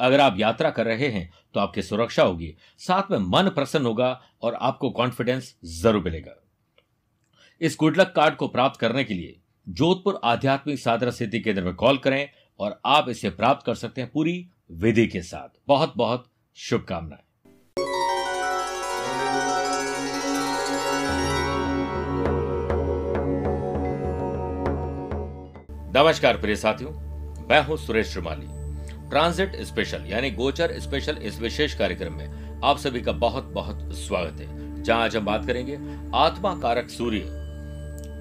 अगर आप यात्रा कर रहे हैं तो आपकी सुरक्षा होगी। साथ में मन प्रसन्न होगा और आपको कॉन्फिडेंस ज़रूर मिलेगा। इस गुडलक कार्ड को प्राप्त करने के लिए जोधपुर आध्यात्मिक साधना सिद्धि केंद्र में कॉल करें और आप इसे प्राप्त कर सकते हैं पूरी विधि के साथ। बहुत बहुत शुभकामनाएँ। नमस्कार प्रिय साथियों, मैं हूँ सुरेश श्रीमाली। ट्रांजिट स्पेशल, यानी गोचर स्पेशल इस विशेष कार्यक्रम में आप सभी का बहुत बहुत स्वागत है। जहाँ आज हम बात करेंगे आत्मा कारक सूर्य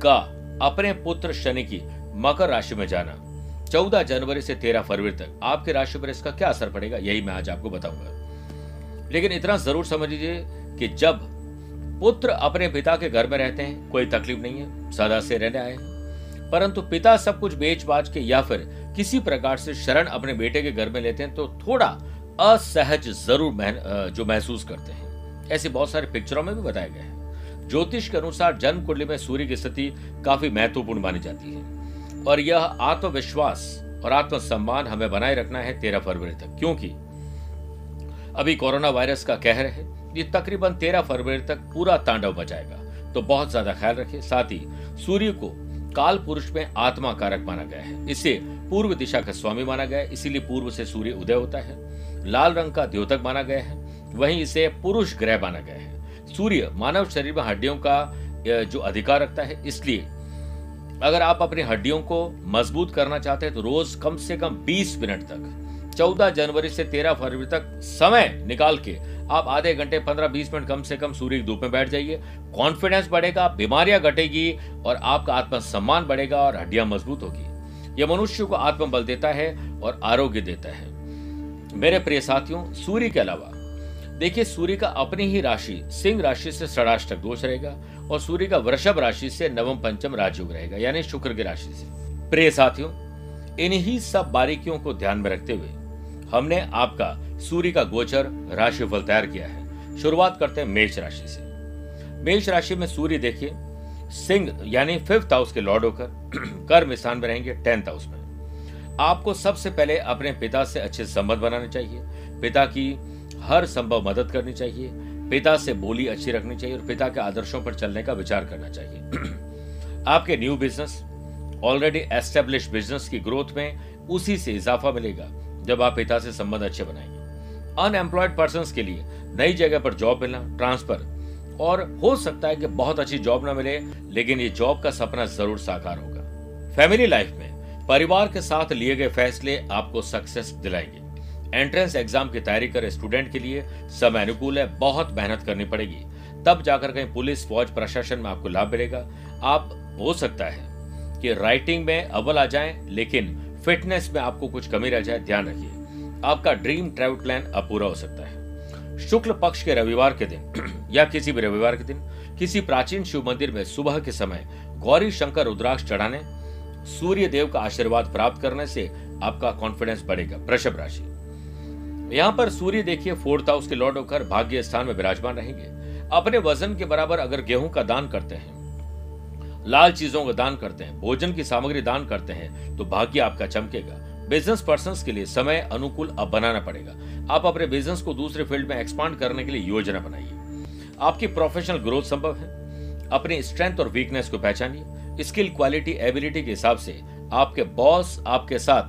का अपने पुत्र शनि की मकर राशि में जाना। चौदह जनवरी से तेरह फरवरी तक आपकी राशि पर इसका क्या असर पड़ेगा, यही मैं आज आपको बताऊँगा। लेकिन इतना ज़रूर समझ लीजिए कि जब पुत्र अपने पिता के घर में रहते हैं, कोई तकलीफ़ नहीं है, सदा से रहने आए परंतु पिता सब कुछ बेच बाज के या फिर किसी प्रकार से शरण अपने बेटे के घर में लेते हैं तो थोड़ा असहज ज़रूर जो महसूस करते हैं। ऐसे बहुत सारे पिक्चरों में भी बताया गया है। ज्योतिष के अनुसार जन्म कुंडली में सूर्य की स्थिति काफ़ी महत्वपूर्ण मानी जाती है। और यह आत्मविश्वास और आत्मसम्मान हमें बनाए रखना है तेरह फरवरी तक। क्योंकि अभी कोरोना वायरस का कहर है, ये तकरीबन तेरह फरवरी तक पूरा तांडव मचाएगा। तो बहुत ज़्यादा ख्याल रखें साथ ही सूर्य को काल पुरुष में आत्मा कारक माना गया है। इसे पूर्व दिशा का स्वामी माना गया है। इसीलिए पूर्व से सूर्य उदय होता है। लाल रंग का द्योतक माना गया है। वहीं इसे पुरुष ग्रह माना गया है। सूर्य मानव शरीर में हड्डियों का जो अधिकार रखता है। इसलिए अगर आप अपनी हड्डियों को मज़बूत करना चाहते हैं तो रोज कम से कम 20 मिनट तक 14 जनवरी से 13 फरवरी तक समय निकाल के आप आधे घंटे, पंद्रह, बीस मिनट कम से कम सूर्य की धूप में बैठ जाइए। कॉन्फिडेंस बढ़ेगा, बीमारियाँ घटेगी और आपका आत्मसम्मान बढ़ेगा और हड्डियाँ मज़बूत होगी। यह मनुष्य को आत्मबल देता है और आरोग्य देता है। मेरे प्रिय साथियों, सूर्य के अलावा, देखिए, सूर्य का अपनी ही राशि, सिंह राशि से षडाष्टक दोष रहेगा और सूर्य का वृषभ राशि से नवम, पंचम राजयोग रहेगा, यानी शुक्र की राशि से। प्रिय साथियों, इन्हीं सब बारीकियों को ध्यान में रखते हुए हमने आपका सूर्य का गोचर राशिफल तैयार किया है। शुरुआत करते हैं मेष राशि से। मेष राशि में सूर्य देखिए, सिंह यानी फिफ्थ हाउस के लॉर्ड होकर कर्म स्थान में रहेंगे टेंथ हाउस में। आपको सबसे पहले अपने पिता से अच्छे संबंध बनाने चाहिए। पिता की हर संभव मदद करनी चाहिए। पिता से बोली अच्छी रखनी चाहिए और पिता के आदर्शों पर चलने का विचार करना चाहिए। आपके new business already establish business की ग्रोथ में उसी से इजाफा मिलेगा जब आप पिता से संबंध अच्छे बनाएँगे। अनएम्प्लॉयड पर्सन के लिए नई जगह पर जॉब मिलना ट्रांसफ़र और हो सकता है कि बहुत अच्छी जॉब ना मिले, लेकिन ये जॉब का सपना ज़रूर साकार होगा। फैमिली लाइफ में परिवार के साथ लिए गए फैसले आपको सक्सेस दिलाएँगे। एंट्रेंस एग्ज़ाम की तैयारी कर स्टूडेंट के लिए समय अनुकूल है, बहुत मेहनत करनी पड़ेगी। तब जाकर कहीं पुलिस, फौज, प्रशासन में आपको लाभ मिलेगा। आप, हो सकता है कि राइटिंग में अव्वल आ जाएँ, लेकिन फिटनेस में आपको कुछ कमी रह जाए, ध्यान रखिए। आपका ड्रीम ट्रेवल प्लान अब पूरा हो सकता है। शुक्ल पक्ष के रविवार के दिन या किसी भी रविवार के दिन, किसी प्राचीन शिव मंदिर में सुबह के समय गौरी, शंकर, रुद्राक्ष चढ़ाने, सूर्य देव का आशीर्वाद प्राप्त करने से आपका कॉन्फिडेंस बढ़ेगा, वृषभ राशि। यहाँ पर सूर्य देखिए फोर्थ हाउस के लॉर्ड होकर भाग्य स्थान में विराजमान रहेंगे। अपने वज़न के बराबर अगर गेहूँ का दान करते हैं, लाल चीज़ों का दान करते हैं, भोजन की सामग्री दान करते हैं तो भाग्य आपका चमकेगा। बिज़नेस पर्सन के लिए समय अनुकूल अब बनाना पड़ेगा। आप अपने बिज़नेस को दूसरे फ़ील्ड में एक्सपांड करने के लिए योजना बनाइए। आपकी प्रोफेशनल ग्रोथ संभव है। अपनी स्ट्रेंथ और वीकनेस को पहचानिए। स्किल क्वालिटी एबिलिटी के हिसाब से आपके बॉस आपके साथ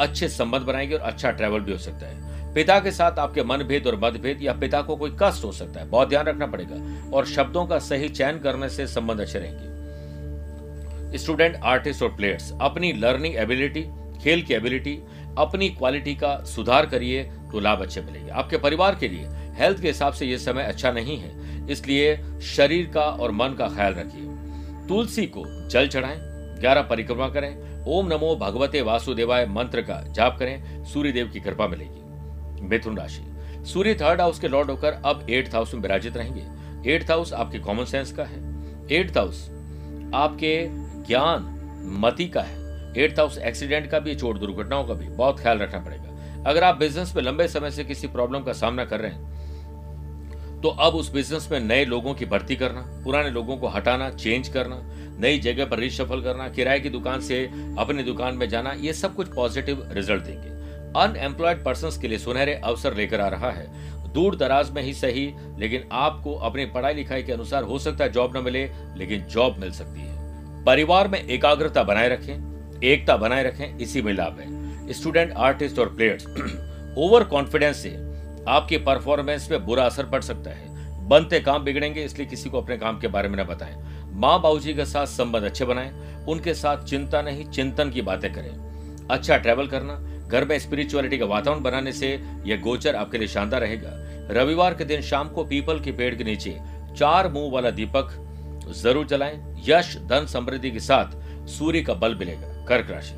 अच्छे संबंध बनाएँगे और अच्छा ट्रैवल भी हो सकता है। पिता के साथ आपके मनभेद और मतभेद या पिता को कोई कष्ट हो सकता है, बहुत ध्यान रखना पड़ेगा और शब्दों का सही चयन करने से संबंध अच्छे रहेंगे। स्टूडेंट आर्टिस्ट और प्लेयर्स अपनी लर्निंग एबिलिटी खेल की एबिलिटी अपनी क्वालिटी का सुधार करिए तो लाभ अच्छे मिलेंगे। आपके परिवार के लिए हेल्थ के हिसाब से यह समय अच्छा नहीं है, इसलिए शरीर का और मन का ख्याल रखिए। तुलसी को जल चढ़ाएँ, ग्यारह परिक्रमा करें, ओम नमो भगवते वासुदेवाय मंत्र का जाप करें सूर्य देव की कृपा मिलेगी। मिथुन राशि, सूर्य थर्ड हाउस के लॉर्ड होकर अब एट्थ हाउस में विराजित रहेंगे। एट्थ हाउस आपके कॉमन सेंस का है। एट्थ हाउस आपके ज्ञान, मति का है। एट्थ हाउस एक्सीडेंट का भी, चोट दुर्घटनाओं का भी, बहुत ख्याल रखना पड़ेगा। अगर आप बिज़नेस में लंबे समय से किसी प्रॉब्लम का सामना कर रहे हैं तो अब उस बिज़नेस में नए लोगों की भर्ती करना, पुराने लोगों को हटाना चेंज करना, नई जगह पर रिशफल करना, किराए की दुकान से अपनी दुकान में जाना, ये सब कुछ पॉजिटिव रिज़ल्ट देंगे। अनएम्प्लॉयड पर्सन के लिए सुनहरे अवसर लेकर आ रहा है। दूर दराज में ही सही, लेकिन आपको अपनी पढ़ाई लिखाई के अनुसार हो सकता है जॉब न मिले, लेकिन जॉब मिल सकती है। परिवार में एकाग्रता बनाए रखें एकता बनाए रखें, इसी में लाभ है। स्टूडेंट, आर्टिस्ट और प्लेयर्स ओवर कॉन्फिडेंस से आपकी परफॉर्मेंस पे बुरा असर पड़ सकता है। बनते काम बिगड़ेंगे, इसलिए किसी को अपने काम के बारे में न बताएँ। माँ बाबूजी के साथ संबंध अच्छे बनाएँ, उनके साथ चिंता नहीं, चिंतन की बातें करें। अच्छा ट्रैवल करना, घर में स्पिरिचुअलिटी का वातावरण बनाने से यह गोचर आपके लिए शानदार रहेगा। रविवार के दिन शाम को पीपल के पेड़ के नीचे चार मुँह वाला दीपक ज़रूर जलाएँ। यश, धन समृद्धि के साथ सूर्य का बल मिलेगा। कर्क राशि।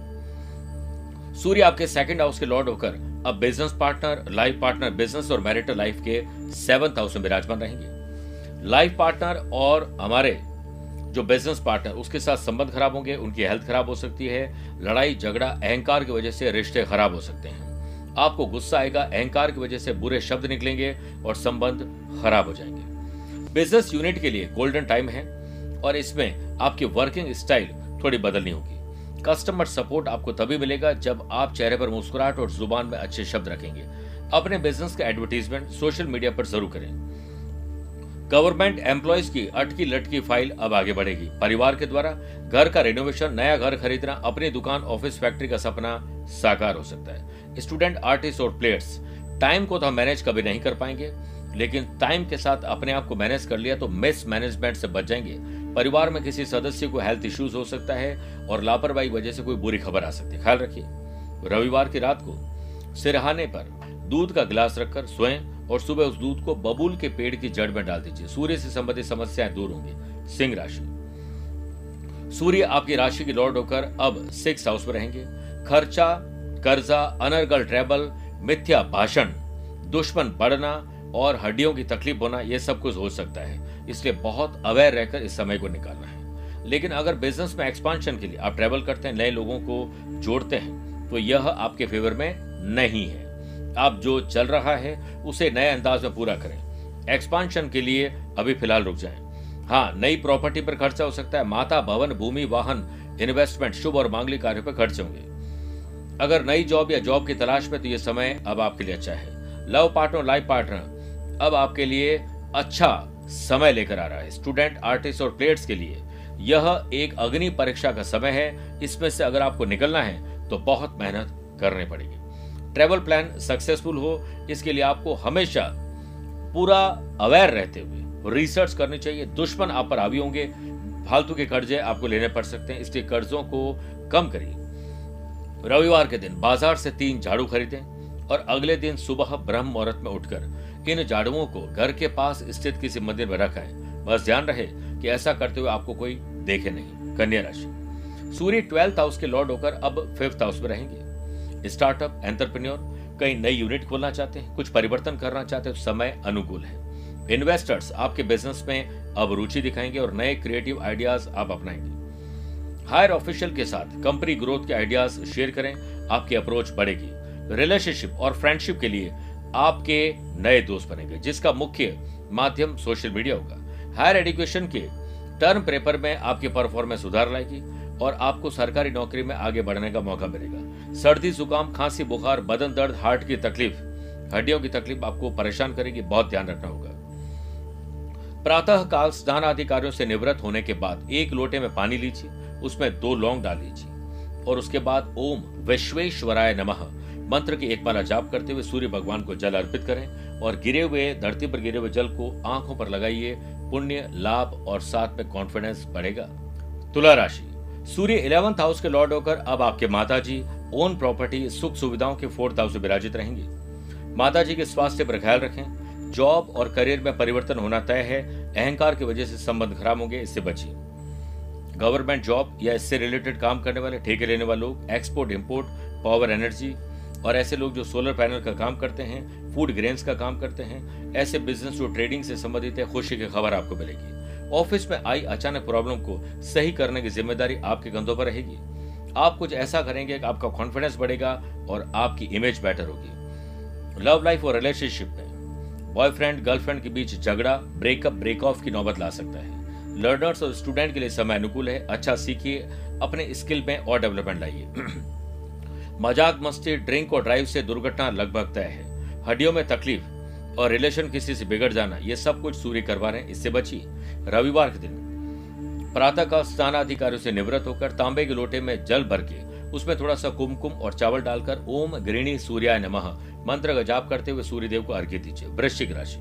सूर्य आपके सेकंड हाउस के लॉर्ड होकर अब business partner life partner business और मैरिटल लाइफ के सेवंथ हाउस में विराजमान रहेंगे। लाइफ पार्टनर और हमारे जो बिज़नेस पार्टनर उसके साथ संबंध खराब होंगे, उनकी हेल्थ खराब हो सकती है, लड़ाई, झगड़ा, अहंकार की वजह से रिश्ते खराब हो सकते हैं। आपको गुस्सा आएगा, अहंकार की वजह से बुरे शब्द निकलेंगे और संबंध खराब हो जाएँगे। बिज़नेस यूनिट के लिए गोल्डन टाइम है और इसमें आपकी वर्किंग स्टाइल थोड़ी बदलनी होगी। कस्टमर सपोर्ट आपको तभी मिलेगा जब आप चेहरे पर मुस्कुराहट और ज़ुबान में अच्छे शब्द रखेंगे। अपने बिज़नेस का एडवर्टीजमेंट सोशल मीडिया पर ज़रूर करें। गवर्नमेंट एम्प्लॉयज़ की अटकी लटकी फ़ाइल अब आगे बढ़ेगी। परिवार के द्वारा घर का रेनोवेशन नया घर खरीदना, अपनी दुकान ऑफ़िस फैक्ट्री का सपना साकार हो सकता है। स्टूडेंट आर्टिस्ट और प्लेयर्स टाइम को तो हम मैनेज कभी नहीं कर पाएँगे। लेकिन टाइम के साथ अपने आप को मैनेज कर लिया तो मिस मैनेजमेंट से बच जाएँगे। परिवार में किसी सदस्य को हेल्थ इश्यूज़ हो सकता है और लापरवाही वजह से कोई बुरी खबर आ सकती है। ख्याल रखिए। रविवार की रात को सिरहाने पर दूध का गिलास रखकर स्वयं और सुबह उस दूध को बबूल के पेड़ की जड़ में डाल दीजिए। सूर्य से संबंधित समस्याएँ दूर होंगी। सिंह राशि। सूर्य आपकी राशि की लॉर्ड होकर अब सिक्स हाउस में रहेंगे। खर्चा, कर्जा, अनर्गल ट्रेवल मिथ्या भाषण, दुश्मन बढ़ना और हड्डियों की तकलीफ़ होना यह सब कुछ हो सकता है। इसलिए बहुत अवेयर रहकर इस समय को निकालना है। लेकिन अगर बिज़नेस में एक्सपांशन के लिए आप ट्रेवल करते हैं, नए लोगों को जोड़ते हैं तो यह आपके फेवर में नहीं है। आप जो चल रहा है, उसे नए अंदाज में पूरा करें। एक्सपांशन के लिए अभी फ़िलहाल रुक जाएँ। हाँ नई प्रॉपर्टी पर खर्चा हो सकता है। माता, भवन, भूमि, वाहन इन्वेस्टमेंट शुभ और मांगलिक कार्यों पर खर्च होंगे। अगर नई जॉब या जॉब की तलाश में तो यह समय अब आपके लिए अच्छा है। लव पार्टनर लाइफ पार्टनर अब आपके लिए अच्छा समय लेकर आ रहा है। स्टूडेंट आर्टिस्ट और प्लेयर्स के लिए यह एक अग्नि परीक्षा का समय है। इसमें से अगर आपको निकलना है तो बहुत मेहनत करनी पड़ेगी। ट्रेवल प्लान सक्सेसफुल हो, इसके लिए आपको हमेशा पूरा अवेयर रहते हुए रिसर्च करनी चाहिए। दुश्मन आप पर हावी होंगे। फालतू के कर्जे आपको लेने पड़ सकते हैं। इसलिए कर्जों को कम करिए। रविवार के दिन बाज़ार से तीन झाड़ू खरीदें और अगले दिन सुबह ब्रह्म मुहूर्त में उठकर इन झाड़ुओं को घर के पास स्थित किसी मंदिर में रखें बस ध्यान रहे कि ऐसा करते हुए आपको कोई देखे नहीं। कन्या राशि। सूर्य ट्वेल्थ हाउस के लॉर्ड होकर अब फिफ्थ हाउस में रहेंगे। स्टार्टअप, एंटरप्रेन्योर, कई नई यूनिट खोलना चाहते हैं, कुछ परिवर्तन करना चाहते हैं, समय अनुकूल है। इन्वेस्टर्स, आपके बिज़नेस में अब रुचि दिखाएँगे और नए क्रिएटिव आइडियाज़ आप अपनाएँगे। हायर ऑफिशियल के साथ कंपनी ग्रोथ के आइडियाज़ शेयर करें, आपकी अप्रोच बढ़ेगी। रिलेशनशिप और फ्रेंडशिप के लिए आपके नए दोस्त बनेंगे, जिसका मुख्य माध्यम सोशल मीडिया होगा। हायर एजुकेशन के टर्म पेपर में आपकी परफॉर्मेंस सुधार लाएगी और आपको सरकारी नौकरी में आगे बढ़ने का मौका मिलेगा। सर्दी, जुकाम, खांसी, बुखार, बदन दर्द, हार्ट की तकलीफ़, हड्डियों की तकलीफ़ आपको परेशान करेगी, बहुत ध्यान रखना होगा। प्रातः काल स्नान आदि कार्यों से निवृत्त होने के बाद एक लोटे में पानी लीजिए, उसमें दो लौंग डाल लीजिए और उसके बाद ओम विश्वेश्वराय नमः। मंत्र की एक माला जाप करते हुए सूर्य भगवान को जल अर्पित करें और गिरे हुए, धरती पर गिरे हुए जल को आँखों पर लगाइए। पुण्य, लाभ और साथ में कॉन्फिडेंस बढ़ेगा। तुला राशि। सूर्य इलेवंथ हाउस के लॉर्ड होकर अब आपके माता जी ओन प्रॉपर्टी सुख सुविधाओं के फोर्थ हाउस में विराजित रहेंगे। माता जी के स्वास्थ्य पर ख्याल रखें। जॉब और करियर में परिवर्तन होना तय है। अहंकार की वजह से संबंध खराब होंगे, इससे बचिए। गवर्नमेंट जॉब या इससे रिलेटेड काम करने वाले, ठेके लेने वाले लोग एक्सपोर्ट इंपोर्ट पावर एनर्जी और ऐसे लोग जो सोलर पैनल का काम करते हैं फ़ूड ग्रेन्स का काम करते हैं, ऐसे बिज़नेस जो ट्रेडिंग से संबंधित है, खुशी की खबर आपको मिलेगी। ऑफ़िस में आई अचानक प्रॉब्लम को सही करने की ज़िम्मेदारी आपके कंधों पर रहेगी। आप कुछ ऐसा करेंगे कि आपका कॉन्फिडेंस बढ़ेगा और आपकी इमेज बेटर होगी। लव लाइफ और रिलेशनशिप में बॉयफ्रेंड गर्लफ्रेंड के बीच झगड़ा ब्रेकअप ब्रेक ऑफ़ की नौबत ला सकता है। लर्नर्स और स्टूडेंट के लिए समय अनुकूल है। अच्छा सीखिए, अपने स्किल में और डेवलपमेंट लाइए। मज़ाक मस्ती, ड्रिंक और ड्राइव से दुर्घटना लगभग तय है। हड्डियों में तकलीफ़ और रिलेशन किसी से बिगड़ जाना, ये सब कुछ सूर्य करवा रहे हैं। इससे बचिए। रविवार के दिन, प्रातः का स्नानाधिकारियों से निवृत्त होकर तांबे के लोटे में जल भर के, उसमें थोड़ा सा कुमकुम और चावल डालकर ओम गृणी सूर्याय नमः मंत्र का जाप करते हुए सूर्य देव को अर्घ्य दीजिए। वृश्चिक राशि।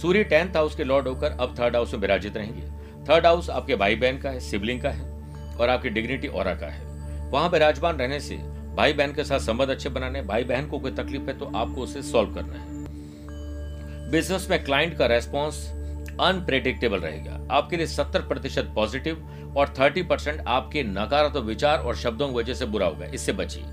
सूर्य टेंथ हाउस के लॉर्ड होकर अब थर्ड हाउस में विराजित रहेंगे। थर्ड हाउस आपके भाई बहन का है, सिबलिंग का है और आपकी डिग्निटी और का है। वहाँ विराजमान रहने से भाई बहन के साथ संबंध अच्छे बनाने भाई बहन को कोई तकलीफ़ है तो आपको उसे सॉल्व करना है। बिज़नेस में क्लाइंट का रेस्पॉन्स अनप्रेडिक्टेबल रहेगा। आपके लिए 70 प्रतिशत पॉजिटिव और 30 परसेंट आपके नकारात्मक विचार और शब्दों की वजह से बुरा होगा। इससे बचिए।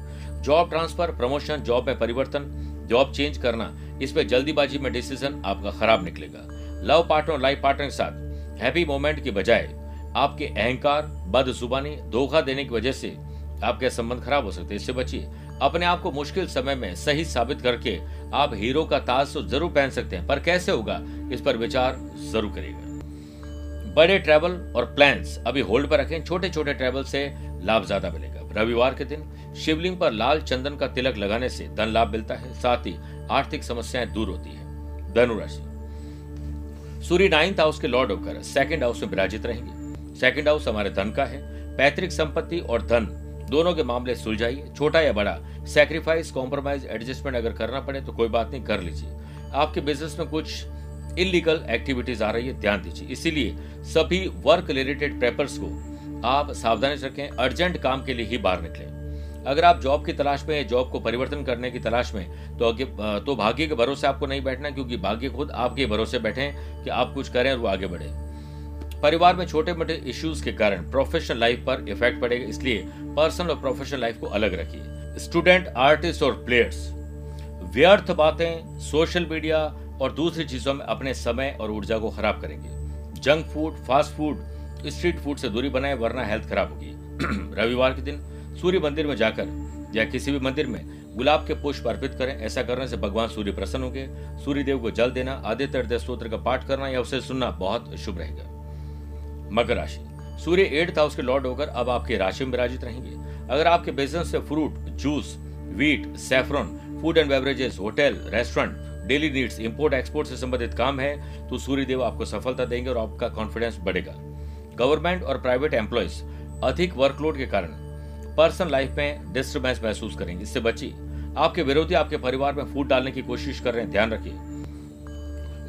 जॉब ट्रांसफ़र प्रमोशन जॉब में परिवर्तन जॉब चेंज करना, इस पे जल्दीबाजी में डिसीज़न आपका खराब निकलेगा। लव पार्टनर और लाइफ पार्टनर के साथ हैप्पी मोमेंट की बजाय आपके अहंकार बद जुबानी धोखा देने की वजह से आपके संबंध खराब हो सकते हैं, इससे बचिए। अपने आप को मुश्किल समय में सही साबित करके आप हीरो का ताज तो ज़रूर पहन सकते हैं, पर कैसे होगा? इस पर विचार ज़रूर करेगा बड़े ट्रैवल और प्लान्स अभी होल्ड पर रखें। छोटे छोटे ट्रैवल से लाभ ज़्यादा मिलेगा। रविवार के दिन शिवलिंग पर लाल चंदन का तिलक लगाने से धन लाभ मिलता है, साथ ही आर्थिक समस्याएँ दूर होती है। धनुराशि सूर्य नाइन्थ हाउस के लॉर्ड होकर सेकंड हाउस में विराजित रहेंगे। सेकंड हाउस हमारे धन का है। पैतृक संपत्ति और धन दोनों के मामले सुलझाइए, छोटा या बड़ा। सेक्रीफाइस कॉम्प्रोमाइज एडजस्टमेंट अगर करना पड़े तो कोई बात नहीं, कर लीजिए। आपके बिज़नेस में कुछ इलीगल एक्टिविटीज़ आ रही है, ध्यान दीजिए। इसीलिए सभी वर्क रिलेटेड पेपर्स को आप सावधानी से रखें अर्जेंट काम के लिए ही बाहर निकले। अगर आप जॉब की तलाश में जॉब को परिवर्तन करने की तलाश में तो आगे तो भाग्य के भरोसे आपको नहीं बैठना क्योंकि भाग्य खुद आपके भरोसे बैठे कि आप कुछ करें और वो आगे बढ़े। परिवार में छोटे मोटे इश्यूज़ के कारण प्रोफेशनल लाइफ पर इफ़ेक्ट पड़ेगा, इसलिए पर्सनल और प्रोफेशनल लाइफ को अलग रखिए। स्टूडेंट आर्टिस्ट और प्लेयर्स व्यर्थ बातें सोशल मीडिया और दूसरी चीज़ों में अपने समय और ऊर्जा को खराब करेंगे। Junk food fast food street food से दूरी बनाए, वरना हेल्थ खराब होगी। रविवार के दिन सूर्य मंदिर में जाकर या किसी भी मंदिर में गुलाब के पुष्प अर्पित करें, ऐसा करने से भगवान सूर्य प्रसन्न होंगे। सूर्य देव को जल देना, आदित्य स्त्रोत्र का पाठ करना या उसे सुनना बहुत शुभ रहेगा। मकर राशि। सूर्य एट हाउस के लॉर्ड होकर अब आपके राशि में विराजित रहेंगे। अगर आपके बिज़नेस से fruit juice wheat saffron food and beverages hotel restaurant daily needs import export से संबंधित काम है तो सूर्य देव आपको सफलता देंगे और आपका कॉन्फिडेंस बढ़ेगा। गवर्नमेंट और प्राइवेट एम्प्लॉयज़ अधिक वर्कलोड के कारण पर्सनल लाइफ में डिस्टर्बेंस महसूस करेंगे। इससे बचिए। आपके विरोधी, आपके परिवार में फूट डालने की कोशिश कर रहे हैं, ध्यान रखिए।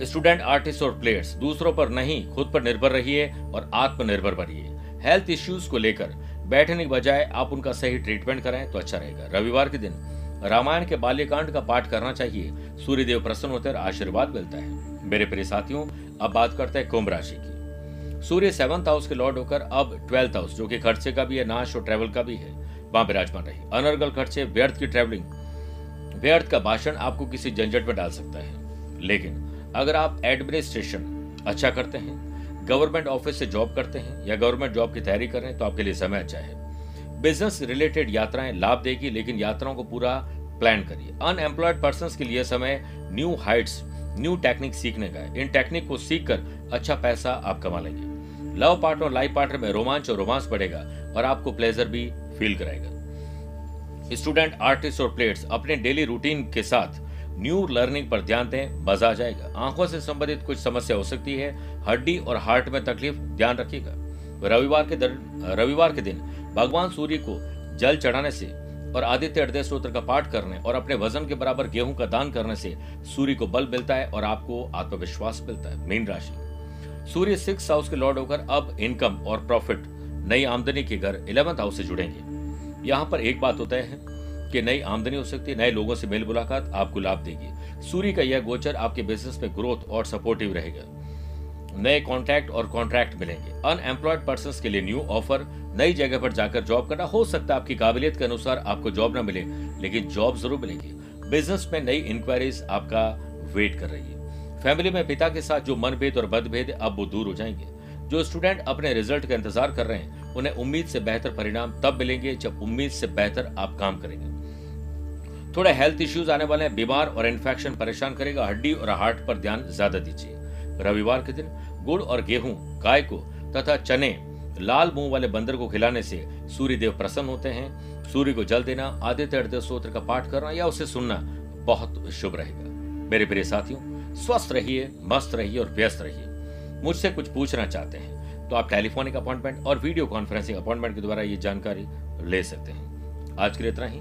स्टूडेंट, आर्टिस्ट और प्लेयर्स, दूसरों पर नहीं, खुद पर निर्भर रहिए और आत्मनिर्भर बनिए। हेल्थ इश्यूज़ को लेकर बैठने की बजाय आप उनका सही ट्रीटमेंट करें तो अच्छा रहेगा। रविवार के दिन रामायण के बाल्यकांड का पाठ करना चाहिए। सूर्यदेव प्रसन्न होते आशीर्वाद मिलता है। मेरे प्रिय साथियों, अब बात करते हैं कुंभ राशि की। सूर्य सेवंथ हाउस के लॉर्ड होकर अब ट्वेल्थ हाउस जो कि खर्चे का भी है, नाश और ट्रेवल का भी है, वहाँ विराजमान रही अनर्गल खर्चे, व्यर्थ की ट्रेवलिंग व्यर्थ का भाषण आपको किसी झंझट में डाल सकता है। लेकिन अगर आप एडमिनिस्ट्रेशन अच्छा करते हैं, गवर्नमेंट ऑफ़िस से जॉब करते हैं या गवर्नमेंट जॉब की तैयारी कर रहे हैं तो आपके लिए समय अच्छा है। बिज़नेस रिलेटेड यात्राएँ लाभ देगी, लेकिन यात्राओं को पूरा प्लान करिए। अनएम्प्लॉयड पर्सन के लिए समय, न्यू हाइट्स, न्यू टेक्निक सीखने का है। इन टेक्निक को सीख कर अच्छा पैसा आप कमा लेंगे। लव पार्टनर और लाइफ पार्टनर में रोमांच और रोमांस बढ़ेगा और आपको प्लेजर भी फील कराएगा। स्टूडेंट, आर्टिस्ट और प्लेयर्स अपने डेली रूटीन के साथ न्यू लर्निंग पर ध्यान दें मज़ा आ जाएगा। आँखों से संबंधित कुछ समस्या हो सकती है। हड्डी और हार्ट में तकलीफ़ ध्यान रखिएगा। रविवार के दर, रविवार के दिन भगवान सूर्य को जल चढ़ाने से और आदित्य हृदय स्त्रोत्र का पाठ करने और अपने वज़न के बराबर गेहूँ का दान करने से सूर्य को बल मिलता है और आपको आत्मविश्वास मिलता है मीन राशि। सूर्य सिक्स हाउस के लॉर्ड होकर अब इनकम और प्रॉफिट नई आमदनी के घर इलेवंथ हाउस से जुड़ेंगे। यहाँ पर एक बात होता है कि नई आमदनी हो सकती है, नए लोगों से मेल मुलाकात आपको लाभ देगी। सूर्य का यह गोचर आपके बिज़नेस में ग्रोथ और सपोर्टिव रहेगा। नए कॉन्टैक्ट और कॉन्ट्रैक्ट मिलेंगे। अनएम्प्लॉयड पर्सन के लिए न्यू ऑफ़र नई जगह पर जाकर जॉब करना, हो सकता है आपकी काबिलियत के अनुसार आपको जॉब ना मिले, लेकिन जॉब ज़रूर मिलेगी। बिज़नेस में नई इंक्वायरीज आपका वेट कर रही है। फैमिली में पिता के साथ जो मनभेद और मतभेद अब वो दूर हो जाएँगे। जो स्टूडेंट अपने रिज़ल्ट का इंतज़ार कर रहे हैं, उन्हें उम्मीद से बेहतर परिणाम तब मिलेंगे जब उम्मीद से बेहतर आप काम करेंगे। थोड़े हेल्थ इश्यूज़ आने वाले हैं। बीमार और इन्फेक्शन परेशान करेगा। हड्डी और हार्ट पर ध्यान ज़्यादा दीजिए। रविवार के दिन गुड़ और गेहूँ, गाय को तथा चने, लाल मुँह वाले बंदर को खिलाने से सूर्य देव प्रसन्न होते हैं। सूर्य को जल देना आदित्य हृदय स्त्रोत्र का पाठ करना या उसे सुनना बहुत शुभ रहेगा। मेरे प्रिय साथियों, स्वस्थ रहिए, मस्त रहिए और व्यस्त रहिए। मुझसे कुछ पूछना चाहते हैं तो आप टेलीफोनिक अपॉइंटमेंट और वीडियो कॉन्फ्रेंसिंग अपॉइंटमेंट के द्वारा ये जानकारी ले सकते हैं। आज के लिए इतना ही।